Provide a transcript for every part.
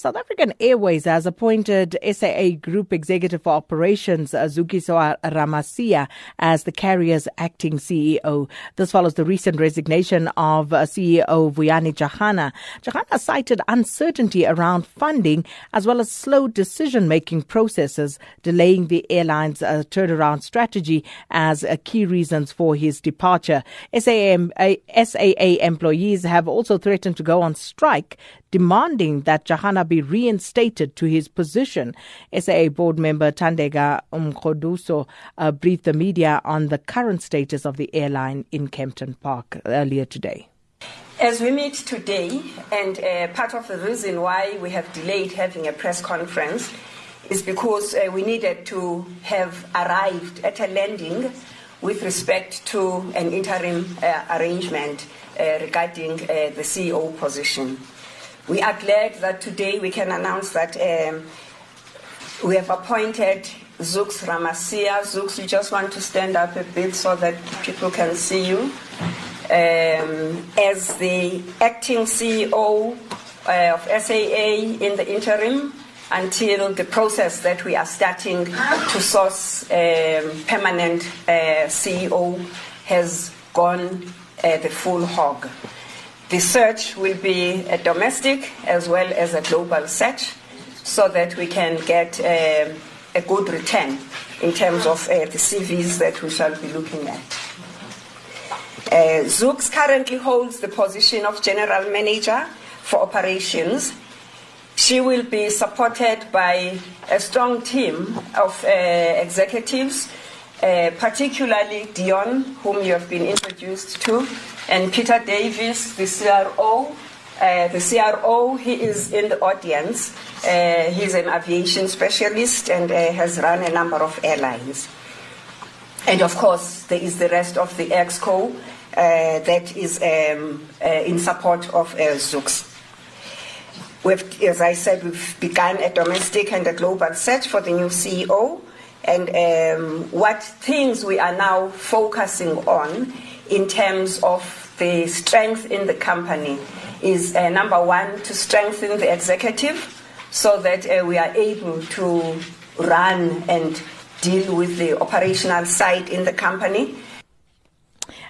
South African Airways has appointed SAA Group Executive for Operations Zukiswa Ramasia as the carrier's acting CEO. This follows the recent resignation of uh, CEO Vuyani Jarana. Jarana cited uncertainty around funding as well as slow decision-making processes, delaying the airline's uh, turnaround strategy as uh, key reasons for his departure. SAA, SAA employees have also threatened to go on strike demanding that Jarana be reinstated to his position. SAA board member Thandeka Mkhoduso uh, briefed the media on the current status of the airline in Kempton Park earlier today. As we meet today, and uh, part of the reason why we have delayed having a press conference is because uh, we needed to have arrived at a landing with respect to an interim uh, arrangement uh, regarding uh, the CEO position. We are glad that today we can announce that um, we have appointed Zuks Ramasia. Zuks, you just want to stand up a bit so that people can see you. Um, as the acting CEO uh, of SAA in the interim until the process that we are starting to source um, permanent uh, CEO has gone uh, the full hog. The search will be a domestic as well as a global search so that we can get uh, a good return in terms of uh, the CVs that we shall be looking at. Uh, Zuks currently holds the position of General Manager for Operations. She will be supported by a strong team of uh, executives, uh, particularly Dion, whom you have been introduced to, and Peter Davis, the CRO. Uh, the CRO, he is in the audience. Uh, he's an aviation specialist and uh, has run a number of airlines. And of course, there is the rest of the EXCO uh, that is um, uh, in support of uh, Zuks. We've, as I said, we've begun a domestic and a global search for the new CEO. And um, what things we are now focusing on in terms of the strength in the company is uh, number one, to strengthen the executive so that uh, we are able to run and deal with the operational side in the company.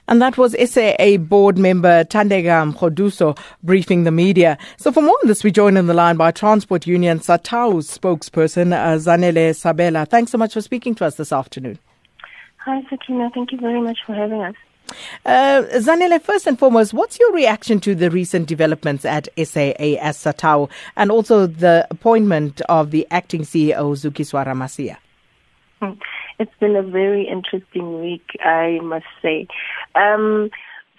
And that was SAA board member Thandeka Mkhoduso briefing the media. So for more on this, we join in the line by Transport Union SATAWU spokesperson uh, Zanele Sabela. Thanks so much for speaking to us this afternoon. Hi, Sakina. Thank you very much for having us. Uh, Zanele, first and foremost, what's your reaction to the recent developments at SAA as and also the appointment of the acting CEO, Zukiswa Ramasia? Hmm. It's been a very interesting week, I must say. Um,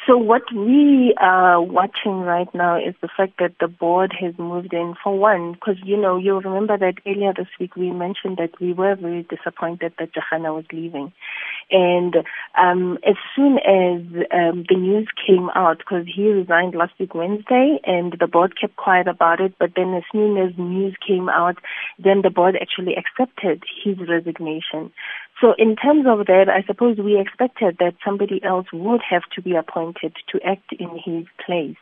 so what we are watching right now is the fact that the board has moved in for one, because you know you'll remember that earlier this week we mentioned that we were very disappointed that Jarana was leaving, and um, as soon as um, the news came out, because he resigned last week Wednesday, and the board kept quiet about it, but then as soon as news came out, then the board actually accepted his resignation. So in terms of that, I suppose we expected that somebody else would have to be appointed to act in his place.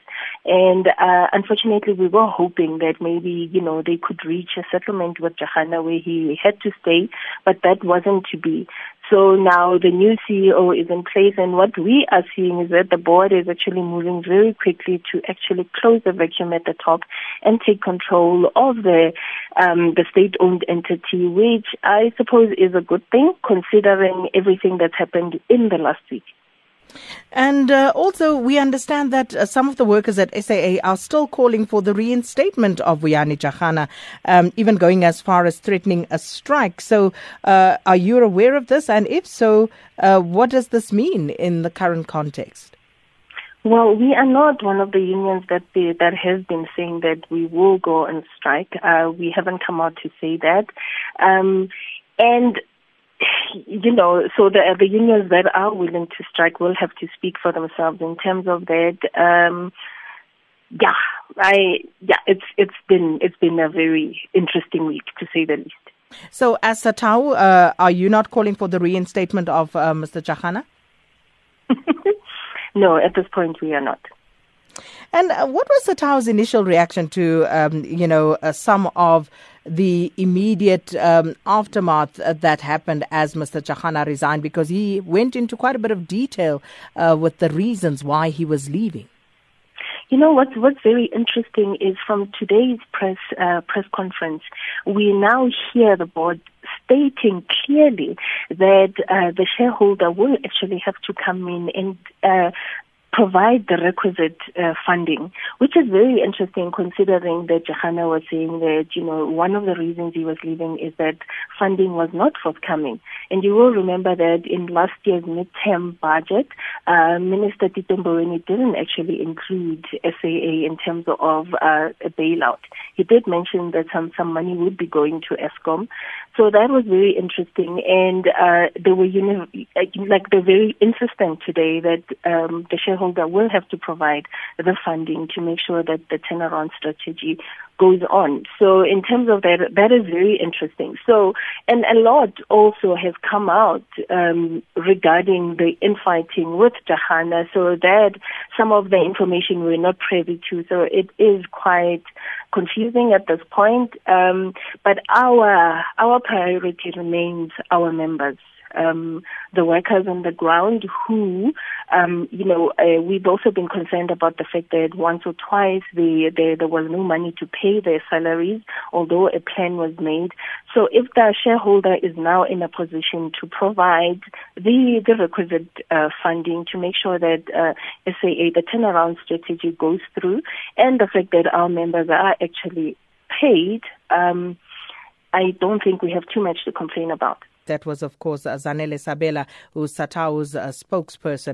And uh, unfortunately, we were hoping that maybe, you know, they could reach a settlement with Jarana where he had to stay, but that wasn't to be. So now the new CEO is in place, and what we are seeing is that the board is actually moving very quickly to actually close the vacuum at the top and take control of the um, the state-owned entity, which I suppose is a good thing considering everything that's happened in the last week. And uh, also, we understand that uh, some of the workers at SAA are still calling for the reinstatement of Vuyani Jarana, um, even going as far as threatening a strike. So, uh, are you aware of this? And if so, uh, what does this mean in the current context? Well, we are not one of the unions that that has been saying that we will go on strike. Uh, we haven't come out to say that. Um, and you know, so the the unions that are willing to strike will have to speak for themselves in terms of that. Um, yeah, I yeah, it's it's been it's been a very interesting week to say the least. So, as SATAWU, uh, are you not calling for the reinstatement of uh, Mr. Jarana? no, at this point we are not. And uh, what was SATAWU's initial reaction to, um, you know, uh, some of the immediate um, aftermath uh, that happened as Mr. Jarana resigned? Because he went into quite a bit of detail uh, with the reasons why he was leaving. You know what's what's very interesting is from today's press uh, press conference, we now hear the board stating clearly that uh, the shareholder will actually have to come in and uh, provide the requisite uh, funding, which is very interesting considering that Jarana was saying that, you know, one of the reasons he was leaving is that funding was not forthcoming. And you will remember that in last year's midterm budget, uh, Minister Tito Mboweni didn't actually include SAA in terms of uh, a bailout. He did mention that some, some money would be going to Eskom. So that was very interesting. And uh, they were, know, like they're very insistent today that um, the shareholder will have to provide the funding to make sure that the turnaround strategy goes on. So in terms of that, that is very interesting. So, and a lot also has come out um, regarding the infighting with Jarana. So that some of the information we're not privy to. So it is quite confusing at this point. Um, but our our priority remains our members um, the workers on the ground who, um, you know, uh, we've also been concerned about the fact that once or twice the, the, there was no money to pay their salaries, although a plan was made. So if the shareholder is now in a position to provide the, the requisite uh, funding to make sure that uh, SAA, the turnaround strategy goes through, and the fact that our members are actually paid, um, I don't think we have too much to complain about. That was, of course, Zanele Sabela, who's SATAWU's uh, spokesperson.